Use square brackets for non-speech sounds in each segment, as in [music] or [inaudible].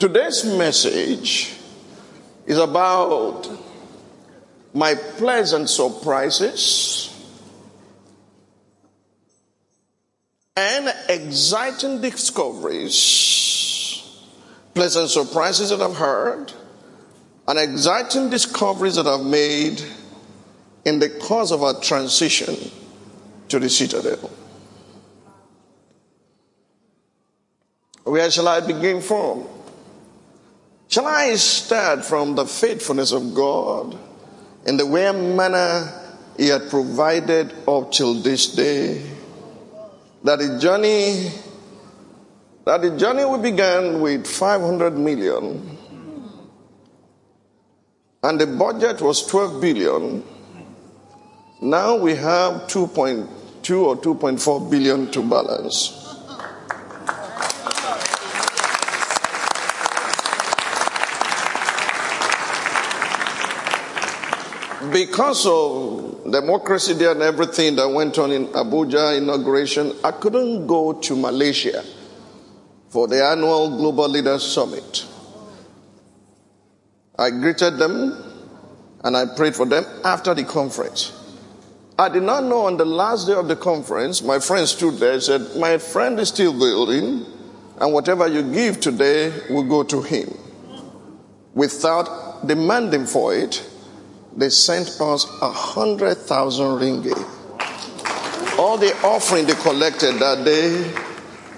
Today's message is about my pleasant surprises and exciting discoveries. Pleasant surprises that I've heard and exciting discoveries that I've made in the course of our transition to the citadel. Where shall I begin from? Shall I start from the faithfulness of God in the way manner He had provided up till this day? That the journey, that the journey we began with 500 million, and the budget was 12 billion. Now we have 2.2 or 2.4 billion to balance. Because of democracy there and everything that went on in Abuja inauguration, I couldn't go to Malaysia for the annual Global Leaders Summit. I greeted them and I prayed for them after the conference. I did not know on the last day of the conference, my friend stood there and said, My friend is still building, and whatever you give today will go to him. Without demanding for it, they sent us a hundred thousand ringgit. All the offering they collected that day.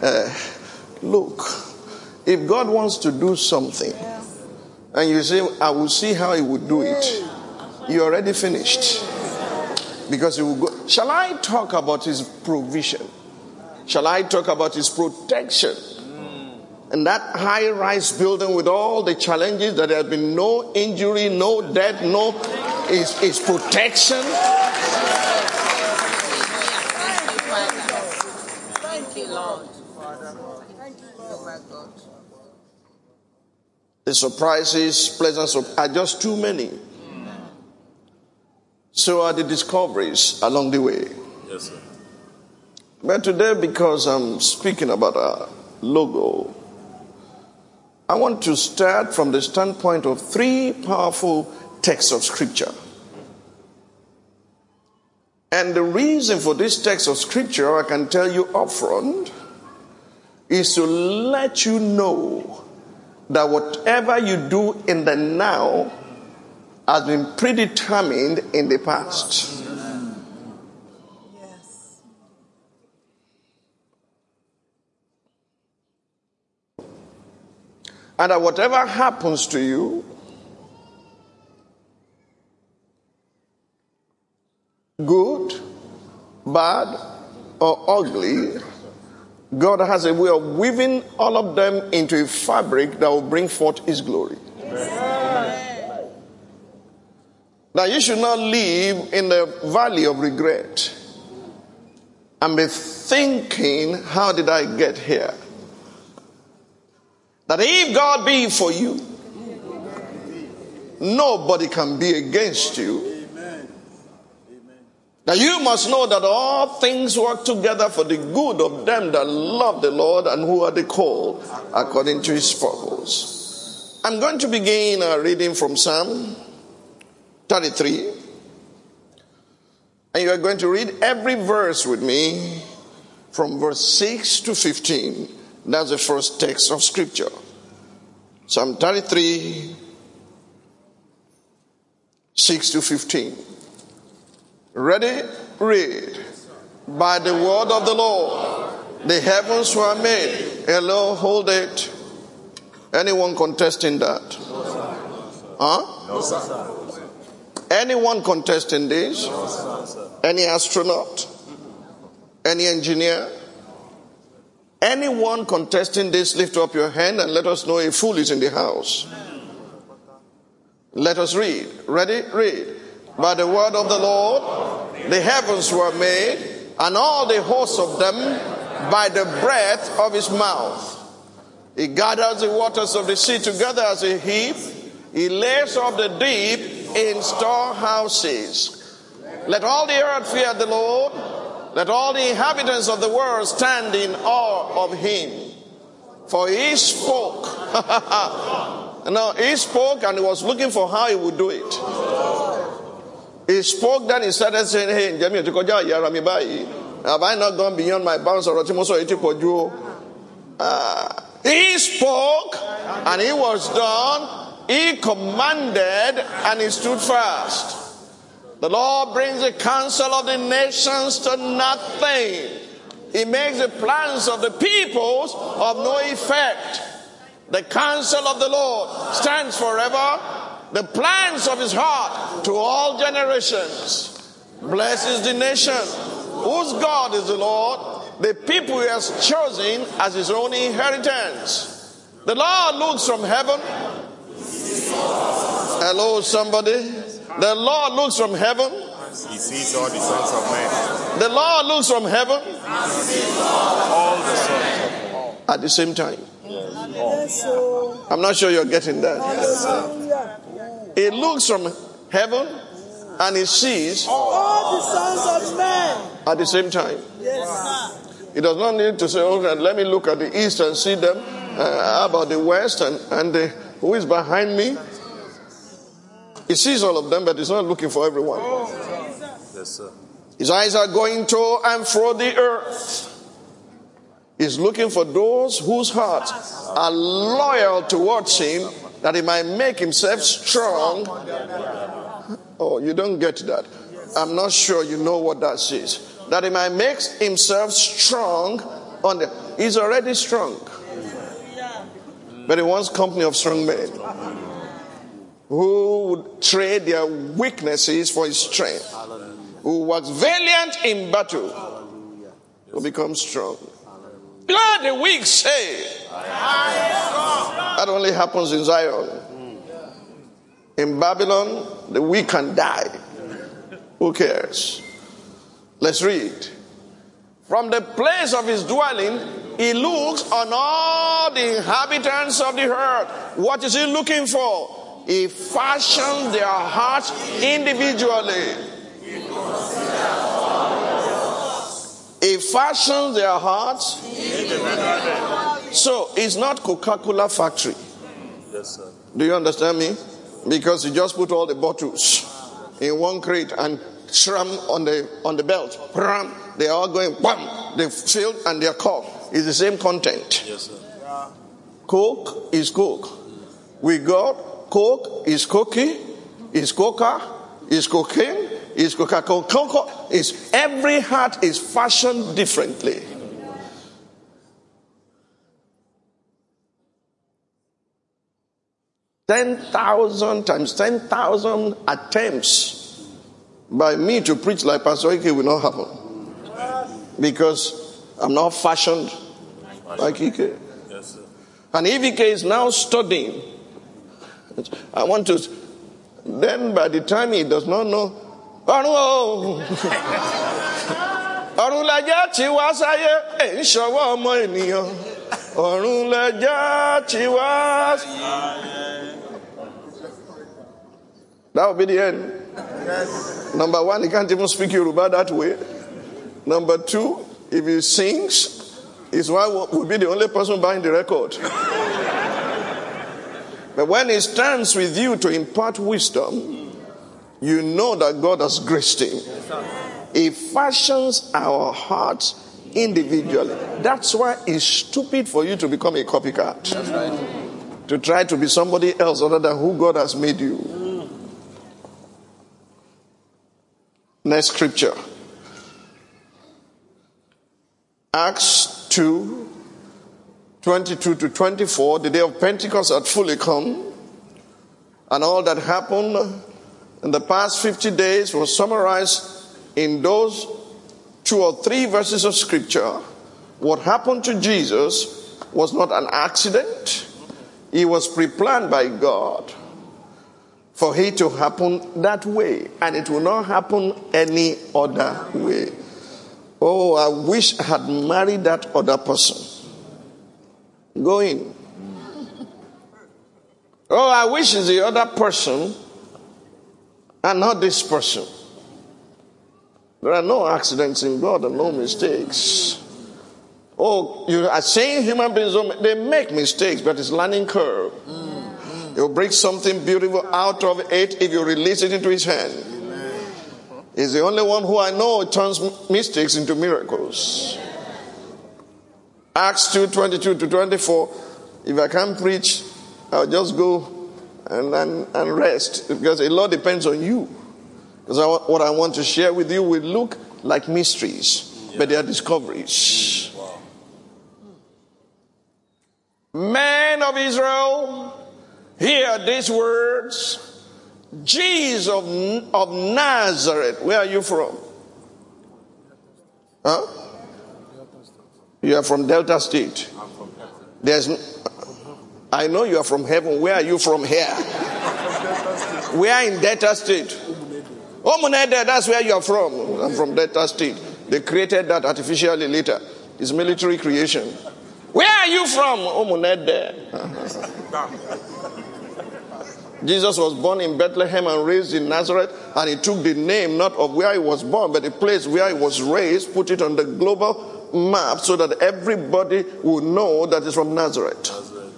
Uh, look, if God wants to do something, and you say, I will see how He would do it, you already finished. Because He will go. Shall I talk about His provision? Shall I talk about His protection? And that high rise building with all the challenges that there has been no injury, no death, no is, is protection. Thank you, Lord. Thank my God. The surprises, pleasant sur- are just too many. So are the discoveries along the way. Yes, sir. But today, because I'm speaking about a logo, I want to start from the standpoint of three powerful texts of scripture. And the reason for this text of scripture, I can tell you upfront, is to let you know that whatever you do in the now has been predetermined in the past. And that whatever happens to you, good, bad, or ugly, God has a way of weaving all of them into a fabric that will bring forth His glory. Now, you should not live in the valley of regret and be thinking, How did I get here? That if God be for you, nobody can be against you. Now you must know that all things work together for the good of them that love the Lord and who are the called according to his purpose. I'm going to begin a reading from Psalm 33. And you are going to read every verse with me from verse 6 to 15. That's the first text of scripture. Psalm 33, 6 to 15. Ready? Read. By the word of the Lord, the heavens were made. Hello, hold it. Anyone contesting that? Huh? No, sir. Anyone contesting this? Any astronaut? Any engineer? Anyone contesting this, lift up your hand and let us know a fool is in the house. Let us read. Ready? Read. By the word of the Lord, the heavens were made, and all the hosts of them by the breath of his mouth. He gathers the waters of the sea together as a heap. He lays up the deep in storehouses. Let all the earth fear the Lord. Let all the inhabitants of the world stand in awe of him. For he spoke. [laughs] no, he spoke and he was looking for how he would do it. He spoke, then he started saying, Hey, Jami, have I not gone beyond my bounds or uh, He spoke and he was done. He commanded and he stood fast. The Lord brings the counsel of the nations to nothing. He makes the plans of the peoples of no effect. The counsel of the Lord stands forever. The plans of his heart to all generations. Blesses the nation whose God is the Lord, the people he has chosen as his own inheritance. The Lord looks from heaven. Hello, somebody. The Lord looks from heaven. He sees all the sons of men. The Lord looks from heaven All the sons of men. at the same time. I'm not sure you're getting that. He looks from heaven and he sees All the sons of men. at the same time. Yes. He does not need to say, okay, let me look at the east and see them. Uh, how about the west and, and the, who is behind me? He sees all of them, but he's not looking for everyone. Yes, sir. His eyes are going to and fro the earth. He's looking for those whose hearts are loyal towards him that he might make himself strong. Oh, you don't get that. I'm not sure you know what that says. That he might make himself strong on the he's already strong. But he wants company of strong men who would trade their weaknesses for his strength, who was valiant in battle, will become strong. Let the weak say. That only happens in Zion. In Babylon, the weak can die. Who cares? Let's read. From the place of his dwelling, he looks on all the inhabitants of the earth. What is he looking for? He fashions their hearts individually. He fashions their hearts. So it's not Coca-Cola factory. Yes, sir. Do you understand me? Because you just put all the bottles in one crate and shram on the on the belt. Pram, they are all going bam. They filled and their cup is the same content. Yes, sir. Coke is Coke. We got Coke is cookie, is coca, is cocaine, is Coca-Cola. Coca is every heart is fashioned differently. Ten thousand times ten thousand attempts by me to preach like Pastor Ike will not happen because I'm not fashioned like Ike. And if Ike is now studying, I want to. Then by the time he does not know, ọ̀run lẹjẹ [laughs] tí wá sáyé, ń ṣọwọ́ ọmọ ènìyàn. Ọ̀run lẹjẹ tí wá. That will be the end. Number one, he can't even speak Yoruba that way. Number two, if he sings, his wife will will be the only person buying the record. But when he stands with you to impart wisdom, you know that God has graced him. He fashions our hearts individually. That's why it's stupid for you to become a copycat. to try to be somebody else other than who God has made you. Next scripture. Acts 2 22 to 24. The day of Pentecost had fully come, and all that happened in the past 50 days was summarized in those two or three verses of scripture. What happened to Jesus was not an accident, it was pre planned by God for it to happen that way, and it will not happen any other way. Oh, I wish I had married that other person. Go in. Oh, I wish it's the other person and not this person. There are no accidents in God and no mistakes. Oh, you are saying human beings, they make mistakes, but it's learning curve. Mm. He'll bring something beautiful out of it if you release it into his hand. Amen. He's the only one who I know turns mistakes into miracles. Acts 2 22 to 24. If I can't preach, I'll just go and, and, and rest because a lot depends on you. Because I, what I want to share with you will look like mysteries, yeah. but they are discoveries. Wow. Men of Israel, hear these words. Jesus of, of Nazareth, where are you from? Huh? You are from Delta State. There's, I know you are from heaven. Where are you from here? we are in Delta State. Omunede, that's where you are from. I'm from Delta State. They created that artificially later. It's military creation. Where are you from? Omunede. [laughs] Jesus was born in Bethlehem and raised in Nazareth, and he took the name not of where he was born, but the place where he was raised, put it on the global map so that everybody will know that it's from Nazareth. Nazareth.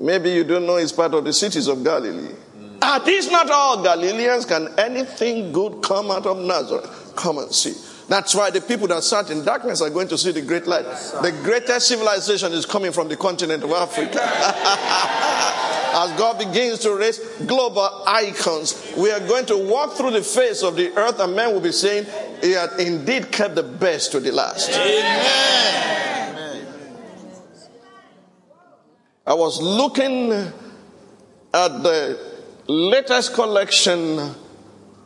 Maybe you don't know it's part of the cities of Galilee. Mm. Are these not all Galileans? Can anything good come out of Nazareth? Come and see. That's why the people that sat in darkness are going to see the great light. The greatest civilization is coming from the continent of Africa. [laughs] As God begins to raise global icons, we are going to walk through the face of the earth, and men will be saying, He had indeed kept the best to the last. Amen. I was looking at the latest collection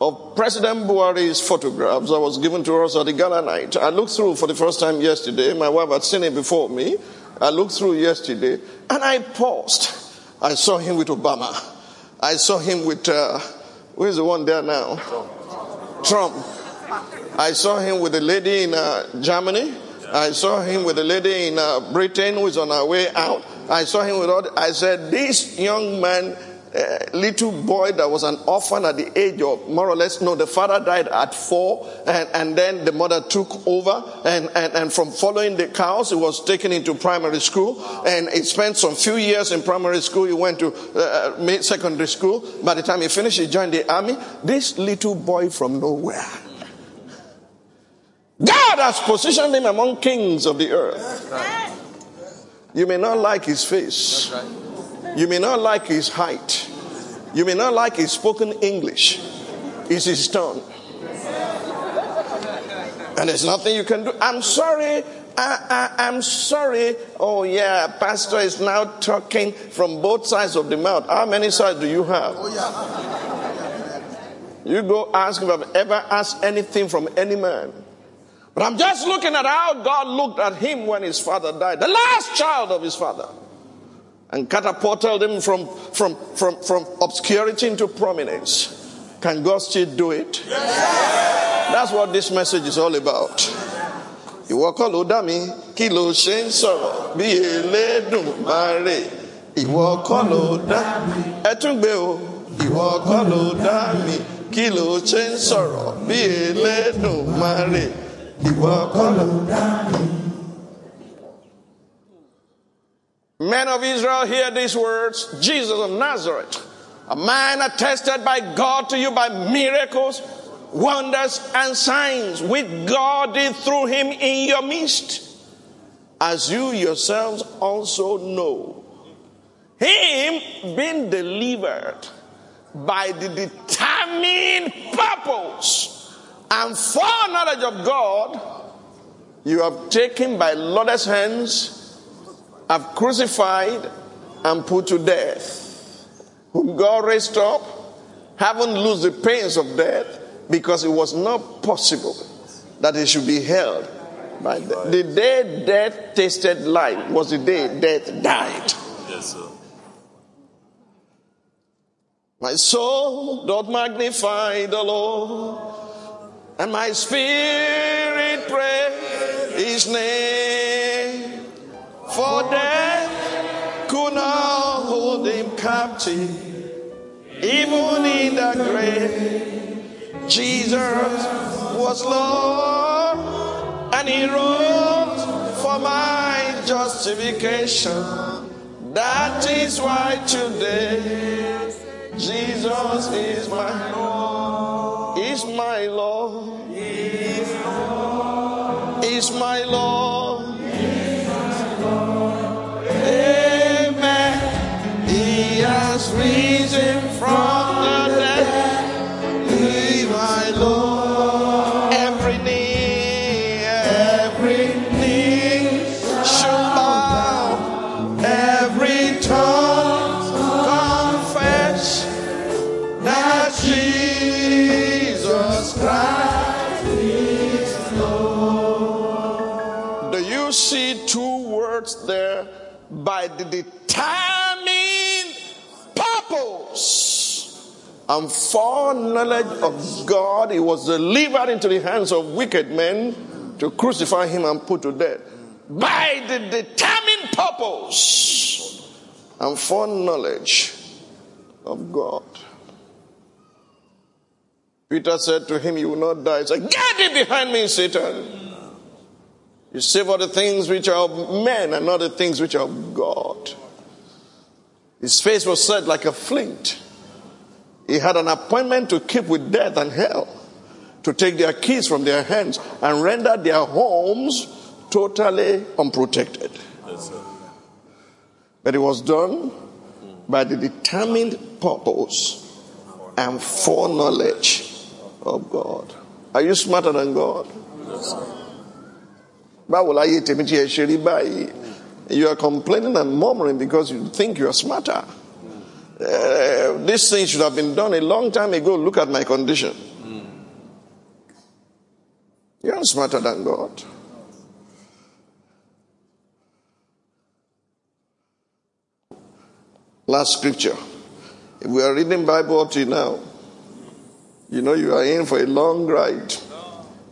of President Buhari's photographs that was given to us at the gala night. I looked through for the first time yesterday. My wife had seen it before me. I looked through yesterday and I paused. I saw him with Obama. I saw him with, uh, where's the one there now? Trump. I saw him with a lady in uh, Germany. I saw him with a lady in uh, Britain who is on her way out. I saw him with all, I said, this young man little boy that was an orphan at the age of more or less, no, the father died at four, and, and then the mother took over, and, and, and from following the cows, he was taken into primary school, and he spent some few years in primary school. He went to uh, uh secondary school. By the time he finished, he joined the army. This little boy from nowhere. God has positioned him among kings of the earth. You may not like his face. You may not like his height. You may not like his spoken English. It's his tongue. And there's nothing you can do. I'm sorry. I, I, am sorry. Oh, yeah, Pastor is now talking from both sides of the mouth. How many sides do you have? You go ask if I've ever asked anything from any man. But I'm just looking at how God looked at him when his father died, the last child of his father and catapulted him from, from, from, from obscurity into prominence. Can God still do it? Yes. That's what this message is all about. Ìwọ kọ́ ló dá mi, kí ló ṣe ń sọ̀rọ̀ bí Elédùmarè. Ìwọ kọ́ ló dá mi. Ẹ tún gbé o. Ìwọ kọ́ ló dá mi, kí ló ṣe ń sọ̀rọ̀ bí Elédùmarè. Ìwọ kọ́ ló dá mi. Men of Israel, hear these words Jesus of Nazareth, a man attested by God to you by miracles, wonders, and signs, which God did through him in your midst, as you yourselves also know. Him being delivered by the determined purpose and foreknowledge of God, you have taken by lawless hands, have crucified and put to death, whom God raised up, haven't lost the pains of death, because it was not possible that he should be held by death. The day death tasted life was the day death died. Yes, sir. My soul doth magnify the Lord, and my spirit praise his name. For death could not hold him captive, even in the grave. Jesus was Lord, and he rose for my justification. That is why today Jesus is my Lord. Is my Lord. Is my Lord. And foreknowledge of God, he was delivered into the hands of wicked men to crucify him and put to death. By the determined purpose and foreknowledge of God. Peter said to him, You will not die. He said, Get thee behind me, Satan. You savor the things which are of men and not the things which are of God. His face was set like a flint. He had an appointment to keep with death and hell, to take their keys from their hands and render their homes totally unprotected. Yes. But it was done by the determined purpose and foreknowledge of God. Are you smarter than God? Yes. Báwo láyé tèmi tí ẹ ṣe rí báyìí? You are complaining and murmuring because you think you are smarter. Uh, this thing should have been done a long time ago. Look at my condition. You are smarter than God. Last scripture. If we are reading Bible up to now, you know you are in for a long ride.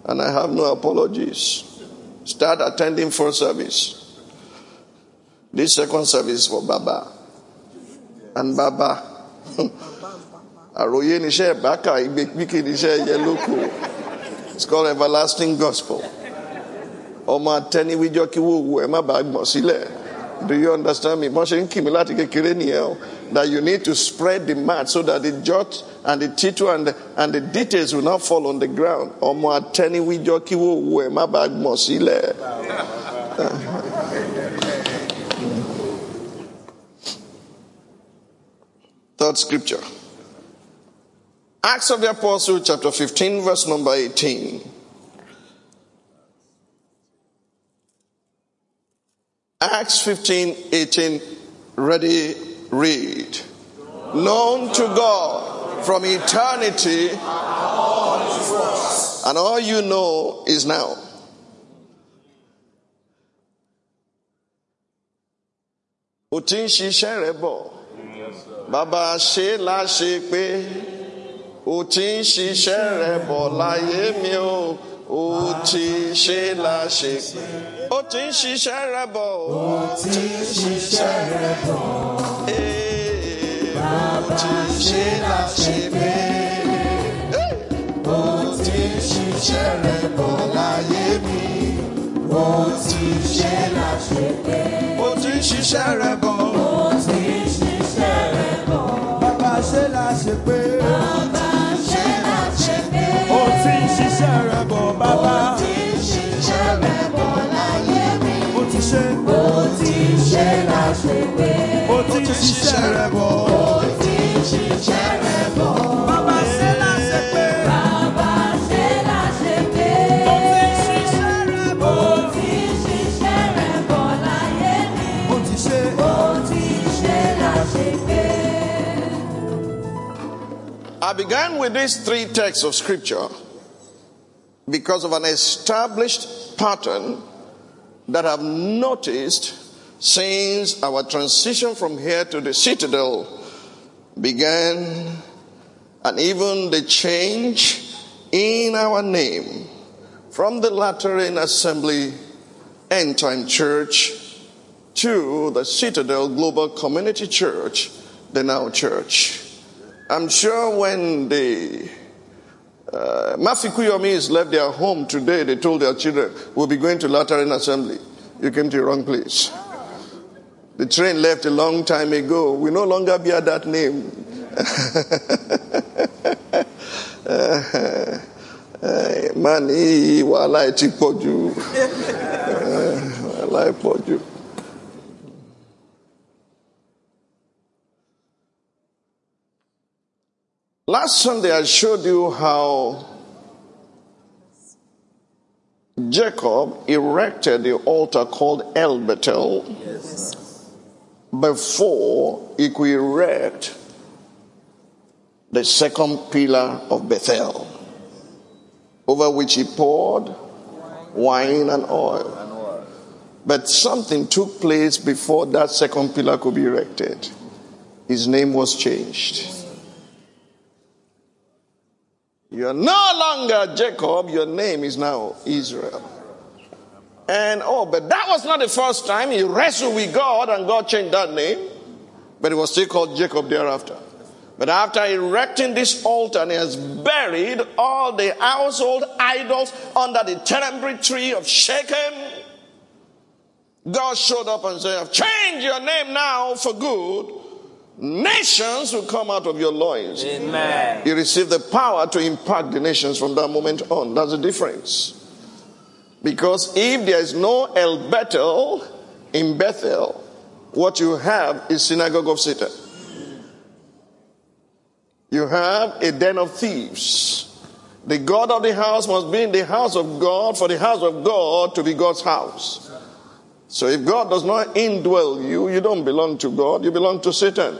And I have no apologies. Start attending first service. This second service for Baba. And Baba. [laughs] Àròyé níṣẹ́ ìbákà ìgbèpíkì níṣẹ́ yẹlókù. It's called everlasting gospel. Ọmọ atẹniwíjọ́ kí wò wò ẹ má. Do you understand me? Wọ́n ṣe ń. That you need to spread the mat so that the jot and the tittle and the, and the details will not fall on the ground. Ọmọ atẹniwíjọ́ kí wò wò ẹ má. Scripture. Acts of the Apostle, chapter 15, verse number 18. Acts 15, 18. Ready, read. Known to God from eternity, and all you know is now. O ti ń. Bàbá ṣe láṣe pé o ti ń ṣiṣẹ́ rẹ bọ̀ láyé mi o. O ti ṣe láṣe pé o ti ń ṣiṣẹ́ rẹ bọ̀. O ti ń ṣiṣẹ́ rẹ bọ̀. O ti ṣe láṣe pé o ti ń ṣiṣẹ́ rẹ bọ̀ láyé mi. O ti ṣe láṣe pé o ti ń ṣiṣẹ́ rẹ bọ̀. Bọ̀ bàbá tí ṣiṣẹ́ rẹ̀ bọ̀ láyé mi. ó ti ṣe Ó ti ṣe láṣẹ pé ó ti ṣiṣẹ́ rẹ̀ bọ̀. Bàbá ṣe láṣẹ pé. Ó ti ṣiṣẹ́ rẹ̀ bọ̀. Ó ti ṣe. I began with these three texts of scripture because of an established pattern that I've noticed since our transition from here to the citadel began, and even the change in our name from the Latter Rain Assembly End Time Church to the Citadel Global Community Church, the Now Church. I'm sure when the uh, Mafikuyomis left their home today, they told their children, We'll be going to Latter Rain Assembly. You came to the wrong place. The train left a long time ago. We no longer bear that name. [laughs] Eh, Man, pọ̀ jù. Eh, Wàhálà ẹ̀ pọ̀ jù. Last Sunday, I showed you how Jacob erected the altar called El Bethel before he could erect the second pillar of Bethel, over which he poured wine and oil. But something took place before that second pillar could be erected. His name was changed. You are no longer Jacob, your name is now Israel. And oh, but that was not the first time he wrestled with God and God changed that name, but it was still called Jacob thereafter. But after erecting this altar, and he has buried all the household idols under the terebinth tree of Shechem. God showed up and said, I've changed your name now for good. Nations will come out of your loins. Amen. You receive the power to impact the nations from that moment on. That's the difference. Because if there is no El Bethel in Bethel, what you have is synagogue of Satan. You have a den of thieves. The God of the house must be in the house of God for the house of God to be God's house. So if God does not indwell you, you don't belong to God, you belong to Satan.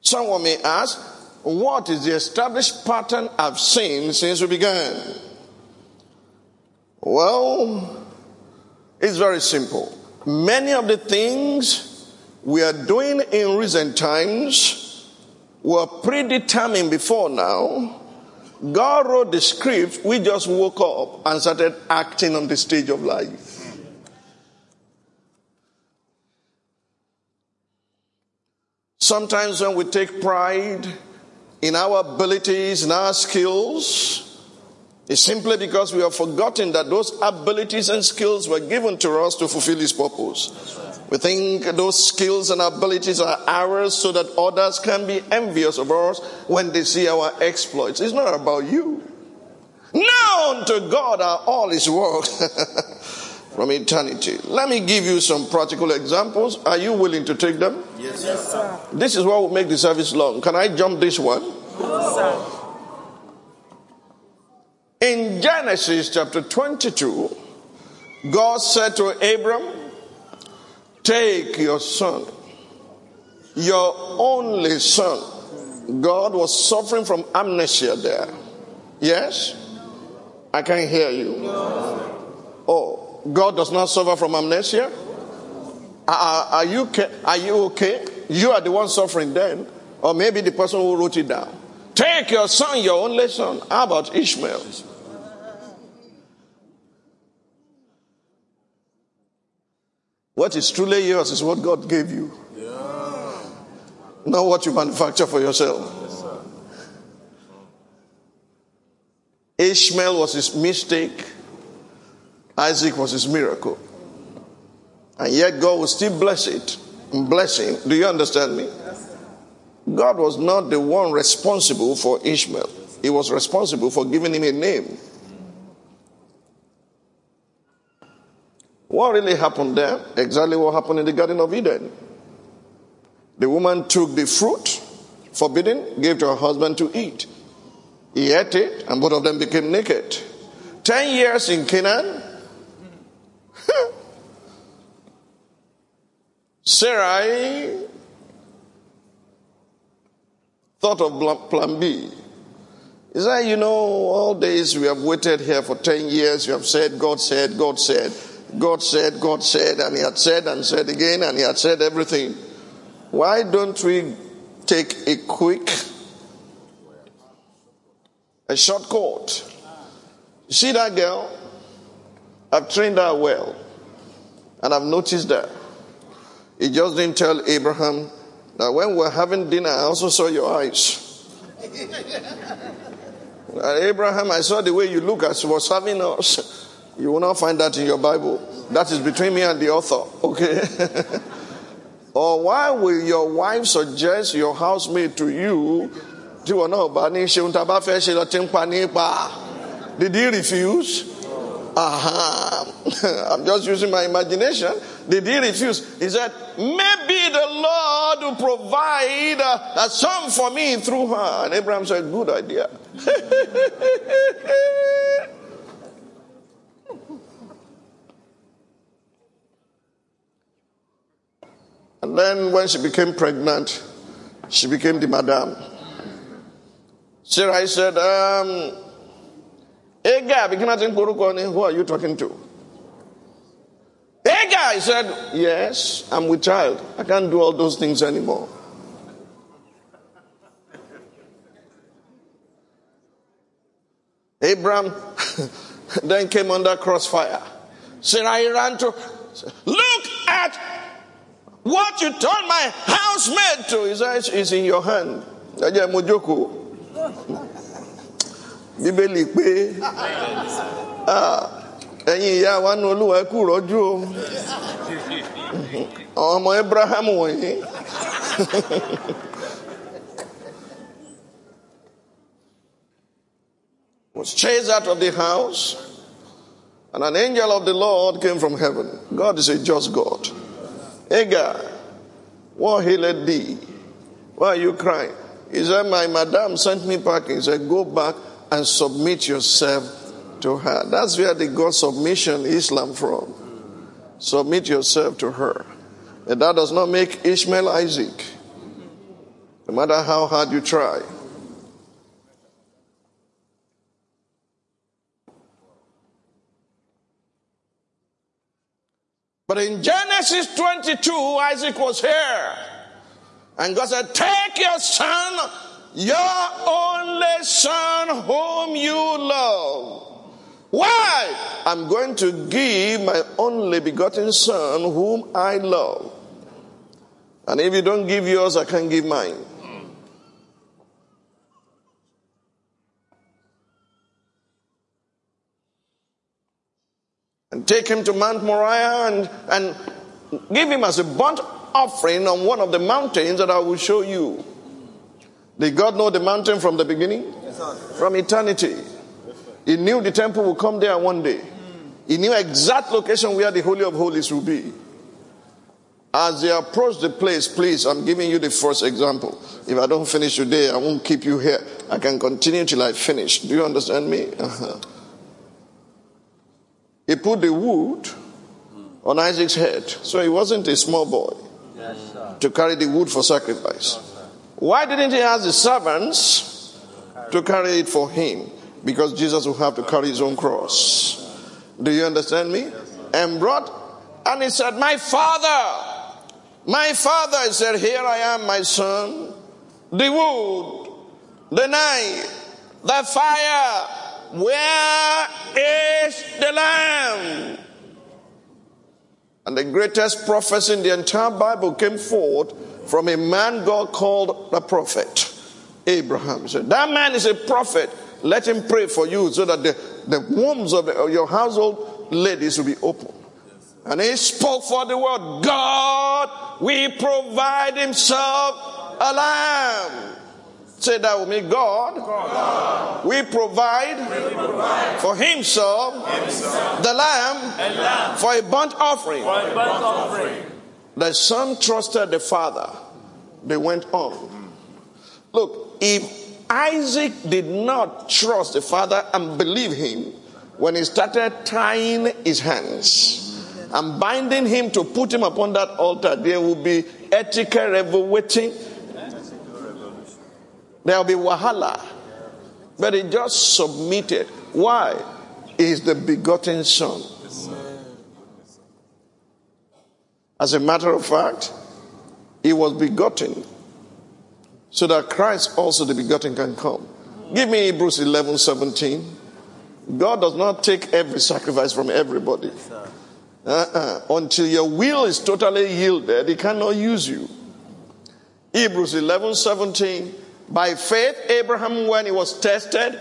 Someone may ask, what is the established pattern I've seen since we began? Well, it's very simple. Many of the things we are doing in recent times were predetermined before now. God wrote the script, we just woke up and started acting on the stage of life. Sometimes when we take pride in our abilities, in our skills, it's simply because we have forgotten that those abilities and skills were given to us to fulfill His purpose. We think those skills and abilities are ours so that others can be envious of us when they see our exploits. It's not about you. Known to God are all His works [laughs] from eternity. Let me give you some practical examples. Are you willing to take them? Yes, sir. This is what will make the service long. Can I jump this one? Yes, sir. In Genesis chapter 22, God said to Abram, Take your son, your only son. God was suffering from amnesia there. Yes? I can't hear you. Oh, God does not suffer from amnesia? Are, are, you, are you okay? You are the one suffering then. Or maybe the person who wrote it down. Take your son, your only son. How about Ishmael? What is truly yours is what God gave you. Not what you manufacture for yourself. Ishmael was his mistake. Isaac was his miracle. And yet God will still bless it. Bless him. Do you understand me? God was not the one responsible for Ishmael. He was responsible for giving him a name. What really happened there? Exactly what happened in the Garden of Eden. The woman took the fruit, forbidden, gave to her husband to eat. He ate it, and both of them became naked. Ten years in Canaan. [laughs] Sarai thought of plan B. He said, You know, all days we have waited here for 10 years. You have said, God said, God said, God said, God said, and He had said and said again, and He had said everything. Why don't we take a quick, a short court? You see that girl? I've trained her well, and I've noticed that. He just didn't tell Abraham that when we're having dinner, I also saw your eyes. [laughs] Abraham, I saw the way you look as you was serving us. You will not find that in your Bible. That is between me and the author. Okay. [laughs] or why will your wife suggest your housemaid to you? Did he refuse? Uh-huh. [laughs] I'm just using my imagination. Did he refuse? He said, Maybe the Lord will provide a son for me through her. And Abraham said, Good idea. [laughs] and then when she became pregnant, she became the madam. Sarah said, um, who are you talking to? Hey guy said, Yes, I'm with child. I can't do all those things anymore. Abraham [laughs] then came under crossfire. Sarai ran to look at what you told my housemaid to. is, It's in your hand. Bíbélì pé ah, ẹ̀yin ìyá wa nu olúwa ẹ kú rọ́jú o àwọn ọmọ Abraham wọ̀nyí. [laughs] was chased out of the house, and an angel of the Lord came from heaven. God is a just God. Hagar, what healed thee? Why are you crying? He said, My madam sent me back. He said, Go back and submit yourself to her. That's where they got submission Islam from. Submit yourself to her. And that does not make Ishmael Isaac, no matter how hard you try. But in Genesis 22, Isaac was here. And God said, Take your son your only son whom you love. Why? I'm going to give my only begotten son whom I love. And if you don't give yours, I can't give mine. And take him to Mount Moriah and, and give him as a burnt offering on one of the mountains that I will show you. Did God know the mountain from the beginning? from eternity. He knew the temple would come there one day. He knew exact location where the Holy of Holies will be. As they approach the place, please, I'm giving you the first example. If I don't finish today, I won't keep you here. I can continue till I finish. Do you understand me? Uh-huh. He put the wood on Isaac's head. So he wasn't a small boy to carry the wood for sacrifice. Why didn't he ask the servants to carry it for him? Because Jesus will have to carry his own cross. Do you understand me? And brought, and he said, My father, my father, he said, Here I am, my son. The wood, the knife, the fire. Where is the lamb? And the greatest prophecy in the entire Bible came forth from a man God called the prophet Abraham. He said, That man is a prophet. Let him pray for you so that the, the wombs of, the, of your household ladies will be open. And he spoke for the word God, we provide himself a lamb. Say that with me. God, We, provide for himself, the lamb, for a burnt offering. The son trusted the father. They went on. Look, if Isaac did not trust the father and believe him when he started tying his hands and binding him to put him upon that altar, there will be ethical. There will be wahala. But he just submitted. Why? Is the begotten son. As a matter of fact, he was begotten so that Christ also the begotten can come. Give me Hebrews 11 17. God does not take every sacrifice from everybody. Uh-uh. Until your will is totally yielded, he cannot use you. Hebrews 11 17. By faith, Abraham, when he was tested,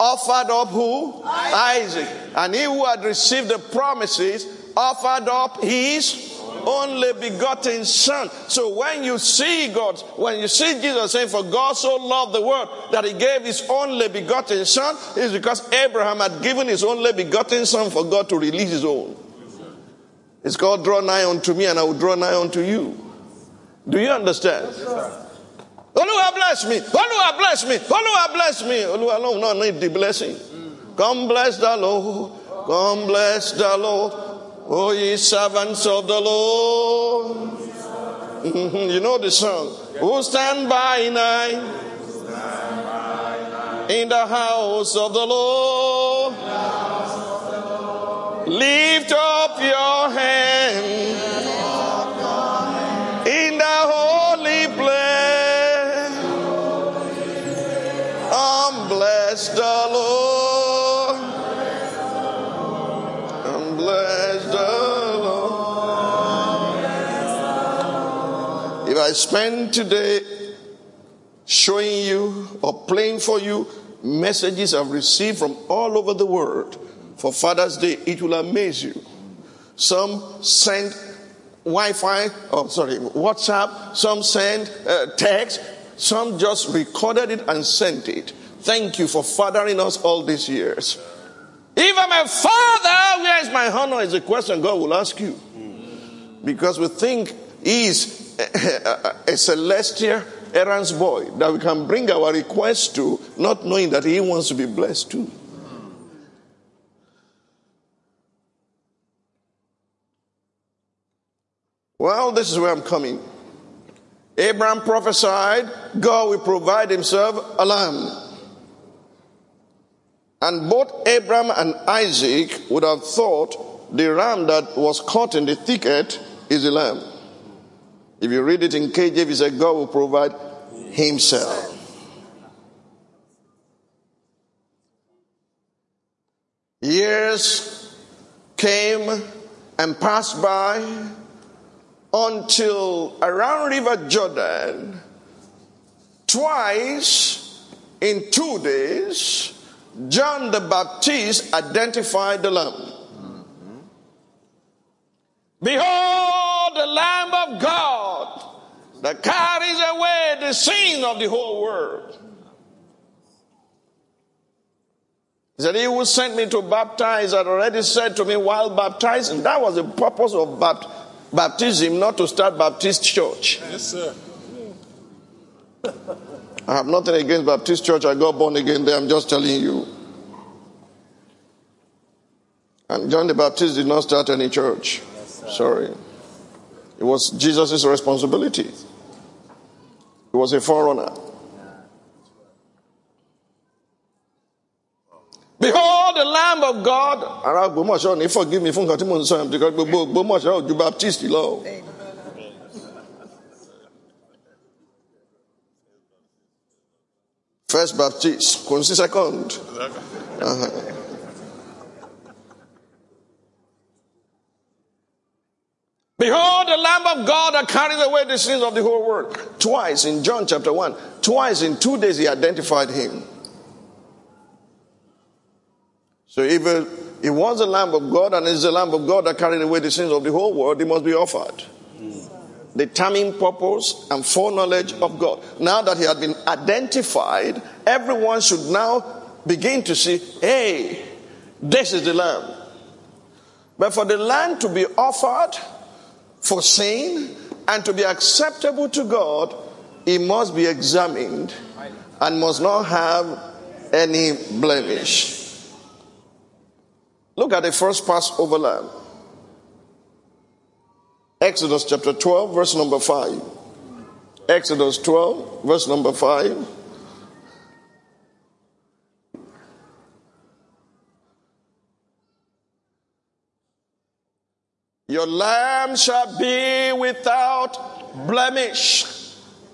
offered up who? Isaac. Isaac. And he who had received the promises offered up his only begotten son. So when you see God, when you see Jesus saying, For God so loved the world that he gave his only begotten son, is because Abraham had given his only begotten son for God to release his own. It's called draw nigh unto me and I will draw nigh unto you. Do you understand? Yes, Olúwa bless me. Olúwa bless me. Olúwa bless me. Olúwa alone no need the blessing. Come bless the Lord. Come bless the Lord. Oh, ye servants of the Lord. Mm-hmm. you know the song. Who stand by night in the house of the Lord. Lift up your hand I spend today showing you or playing for you messages I've received from all over the world for Father's Day, it will amaze you. Some send Wi-Fi, oh sorry, WhatsApp. Some send uh, text. Some just recorded it and sent it. Thank you for fathering us all these years. If I'm a father, where is my honor? Is a question God will ask you. Because we think he's a, celestial errands boy that we can bring our request to, not knowing that he wants to be blessed too. Well, this is where I'm coming. Abraham prophesied, God will provide himself a lamb. And both Abraham and Isaac would have thought the ram that was caught in the thicket is a lamb. If you read it in KJV, it said God will provide himself. Years came and passed by until around River Jordan, twice in two days, John the Baptist identified the Lamb. Mm-hmm. Behold, the Lamb of God that carries away the sin of the whole world. He said, He who sent me to baptize had already said to me while baptizing. That was the purpose of baptism baptism, not to start Baptist church. Yes, sir. I have nothing against Baptist church. I got born again there. I'm just telling you. And John the Baptist did not start any church. Yes, Sorry. It was Jesus' responsibility. Was a forerunner. Behold the Lamb of God. Forgive me because Baptist. First Baptist, second. Uh-huh. Behold Lamb of God that carries away the sins of the whole world. Twice in John chapter 1, twice in two days he identified him. So if it was the Lamb of God and it's the Lamb of God that carried away the sins of the whole world, it must be offered. determined purpose, and foreknowledge of God. Now that he had been identified, everyone should now begin to see, hey, this is the lamb. But for the lamb to be offered for sin and to be acceptable to God, he must be examined and must not have any blemish. Look at the first Passover lamb. Exodus chapter 12, verse number 5. Exodus 12, verse number 5. Your lamb shall be without blemish.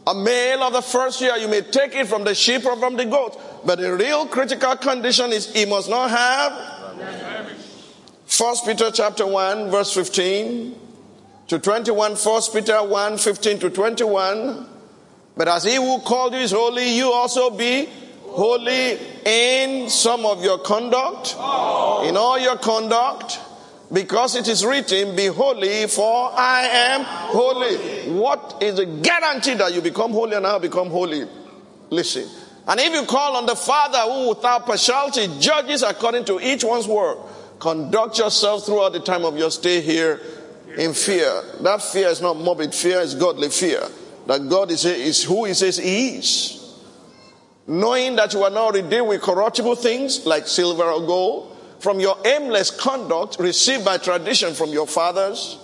A male of the first year, you may take it from the sheep or from the goat. But the real critical condition is he must not have. First Peter chapter 1, verse 15 to 21, 1 Peter 1, 15 to 21. But as he who called you is holy, you also be holy in some of your conduct, in all your conduct, because it is written, Be holy, for I am holy. What is the guarantee that you become holy and I become holy? Listen. And if you call on the Father who without partiality judges according to each one's work, conduct yourself throughout the time of your stay here in fear. That fear is not morbid fear, it's godly fear. That God is, is who He says He is. Knowing that you are now redeemed with corruptible things like silver or gold from your aimless conduct received by tradition from your fathers,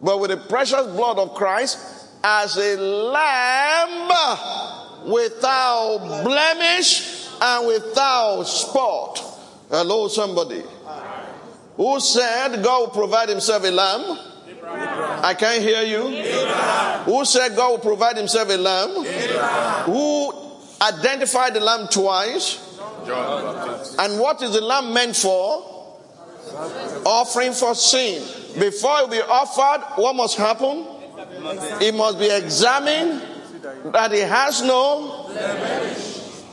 but with the precious blood of Christ as a lamb without blemish and without spot. Hello, somebody. Who said God will provide himself a lamb? I can't hear you. Who said God will provide himself a lamb? Who identified the lamb twice? And what is the lamb meant for? Offering for sin. Before it be offered, what must happen? It must be examined that it has no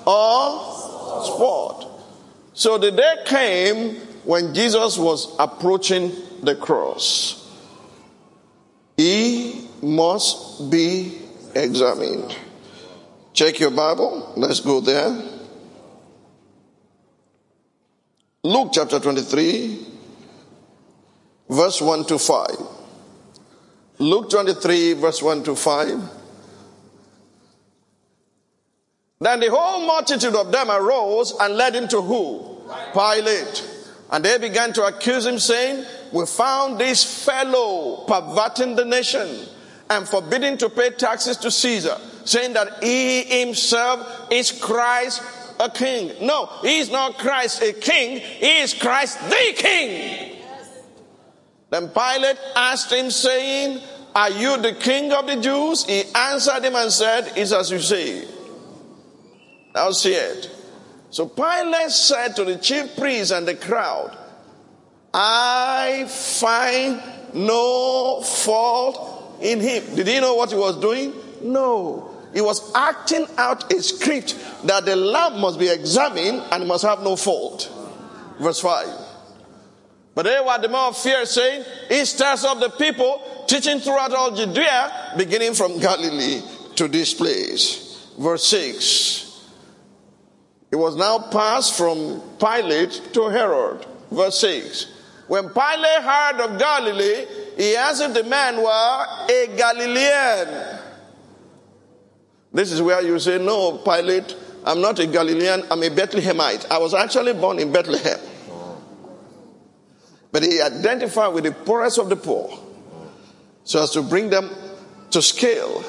or spot. So the day came when Jesus was approaching the cross. He must be examined. Check your Bible. Let's go there. Luke chapter 23, verse 1 to 5. Luke 23, verse 1 to 5. Then the whole multitude of them arose and led him to who? Pilate. And they began to accuse him, saying, We found this fellow perverting the nation and forbidding to pay taxes to Caesar, saying that he himself is Christ a king. No, is not Christ a king, he is Christ the king. Then Pilate asked him, saying, Are you the king of the Jews? He answered him and said, It's as you say. Now see it. So Pilate said to the chief priests and the crowd, I find no fault in him. Did he know what he was doing? No. He was acting out a script that the lamb must be examined and must have no fault. Verse 5. But they were the more of fear, saying, He stirs up the people, teaching throughout all Judea, beginning from Galilee to this place. Verse 6. It was now passed from Pilate to Herod. Verse 6. When Pilate heard of Galilee, he asked if the man were a Galilean. This is where you say, No, Pilate, I'm not a Galilean, I'm a Bethlehemite. I was actually born in Bethlehem. But he identified with the poorest of the poor so as to bring them to scale,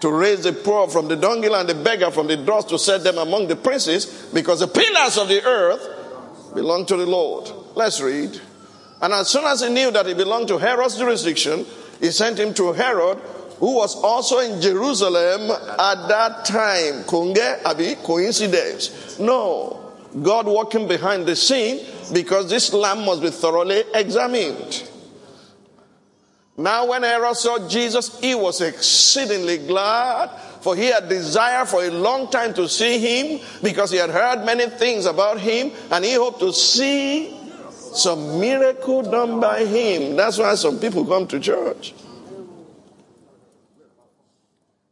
to raise the poor from the dunghill and the beggar from the dust to set them among the princes, because the pillars of the earth belong to the Lord. Let's read. And as soon as he knew that he belonged to Herod's jurisdiction, he sent him to Herod, who was also in Jerusalem at that time. Kunge, Abi, coincidence. No. God working behind the scene because this lamb must be thoroughly examined. Now, when Herod saw Jesus, he was exceedingly glad, for he had desired for a long time to see him because he had heard many things about him and he hoped to see some miracle done by him. That's why some people come to church.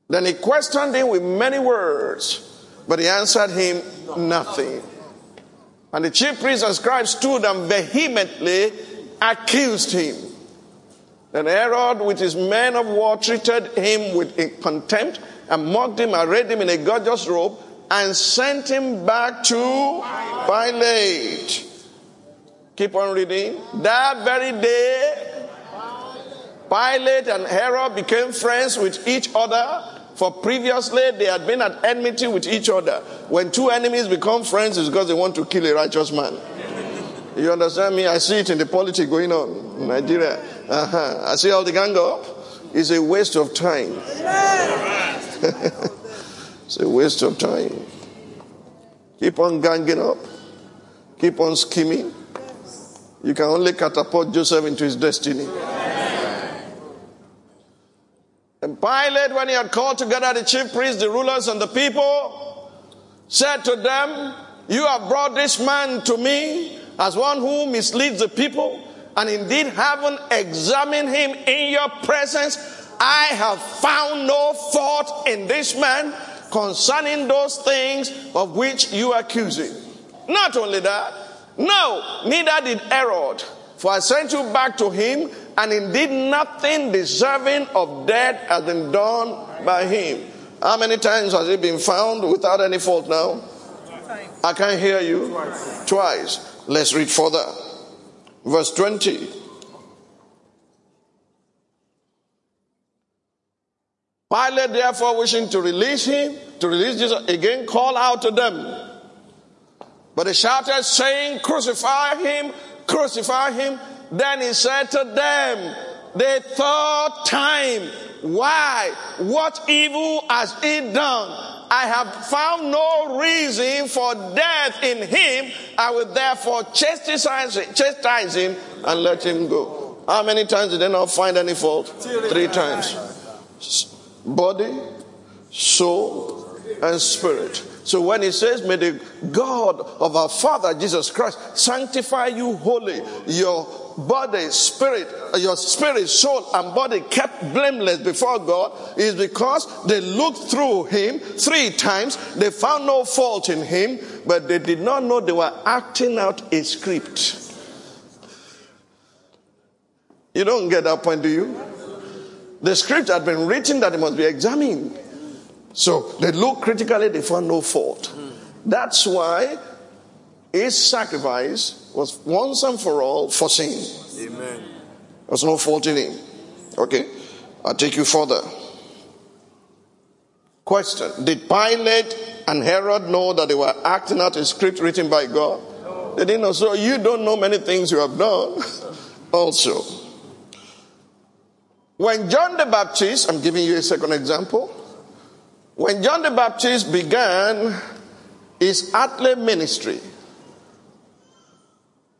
Then he questioned him with many words, but he answered him nothing. And the chief priests and scribes stood and vehemently accused him. Then Herod, with his men of war, treated him with contempt and mocked him, arrayed him in a gorgeous robe, and sent him back to Pilate. Keep on reading. That very day, Pilate and Herod became friends with each other. For previously they had been at enmity with each other. When two enemies become friends, it's because they want to kill a righteous man. You understand me? I see it in the politics going on in Nigeria. Uh-huh. I see all the gang up. It's a waste of time. [laughs] it's a waste of time. Keep on ganging up. Keep on scheming. You can only catapult Joseph into his destiny. And Pilate, when he had called together the chief priests, the rulers, and the people, said to them, You have brought this man to me as one who misleads the people, and indeed haven't examined him in your presence. I have found no fault in this man concerning those things of which you accuse him. Not only that, no, neither did Herod, for I sent you back to him, and indeed nothing deserving of death has been done by him. How many times has he been found without any fault now? I can't hear you. Twice. Twice. Let's read further. Verse 20. Pilate, therefore, wishing to release him, to release Jesus, again called out to them. But they shouted, saying, Crucify him, crucify him. Then he said to them, The third time, Why? What evil has he done? I have found no reason for death in him. I will therefore chastise, chastise him and let him go. How many times did they not find any fault? Three times. Body, soul, and spirit. So when he says, May the God of our Father Jesus Christ sanctify you wholly, your body, spirit, your spirit, soul, and body kept blameless before God is because they looked through him three times. They found no fault in him, but they did not know they were acting out a script. You don't get that point, do you? The script had been written that it must be examined. So they looked critically, they found no fault. That's why his sacrifice was once and for all for sin. Amen. There's no fault in him. Okay? I'll take you further. Question Did Pilate and Herod know that they were acting out a script written by God? No. They didn't know. So you don't know many things you have done. [laughs] also, when John the Baptist, I'm giving you a second example. When John the Baptist began his earthly ministry,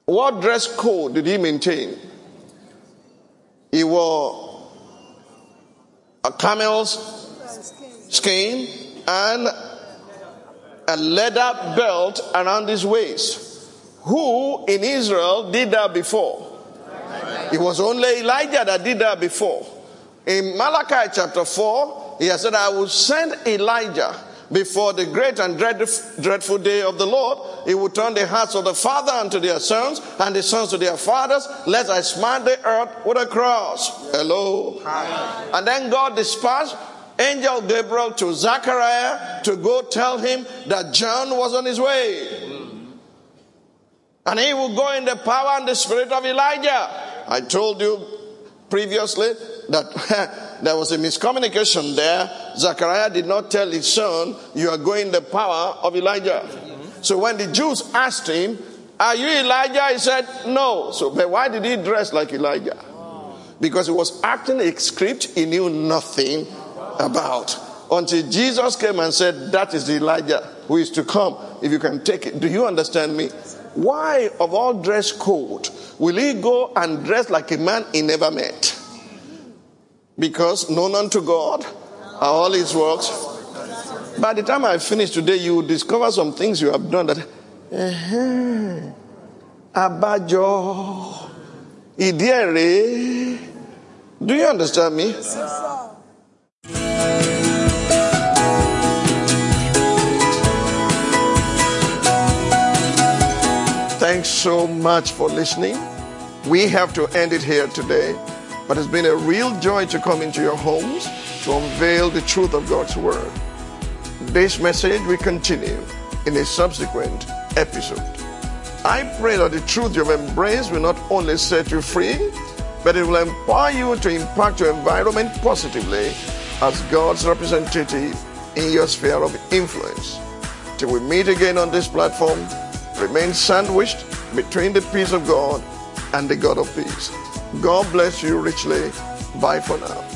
what dress code did he maintain? He wore a camel's skin and a leather belt around his waist. Who in Israel did that before? It was only Elijah that did that before. In Malachi chapter 4, he has said, I will send Elijah before the great and dreadful day of the Lord. He will turn the hearts of the father unto their sons, and the sons to their fathers, lest I smite the earth with a cross. Hello. And then God dispatched angel Gabriel to Zachariah to go tell him that John was on his way. Hmm. And he will go in the power and the spirit of Elijah. I told you previously that [laughs] there was a miscommunication there. Zachariah did not tell his son, You are going the power of Elijah. Mm-hmm. So when the Jews asked him, Are you Elijah? He said, No. So, but why did he dress like Elijah? Because he was acting a script he knew nothing about. Until Jesus came and said, That is Elijah who is to come. If you can take it. Do you understand me? Why, of all dress code, will he go and dress like a man he never met? Because known unto God are all his works. By the time I finish today, you will discover some things you have done that, uh-huh, abajo, idiere. Do you understand me? Thanks so much for listening. We have to end it here today but it's been a real joy to come into your homes to unveil the truth of God's Word. This message will continue in a subsequent episode. I pray that the truth you've embraced will not only set you free, but it will empower you to impact your environment positively as God's representative in your sphere of influence. Till we meet again on this platform, remain sandwiched between the peace of God and the God of peace. God bless you richly. Bye for now.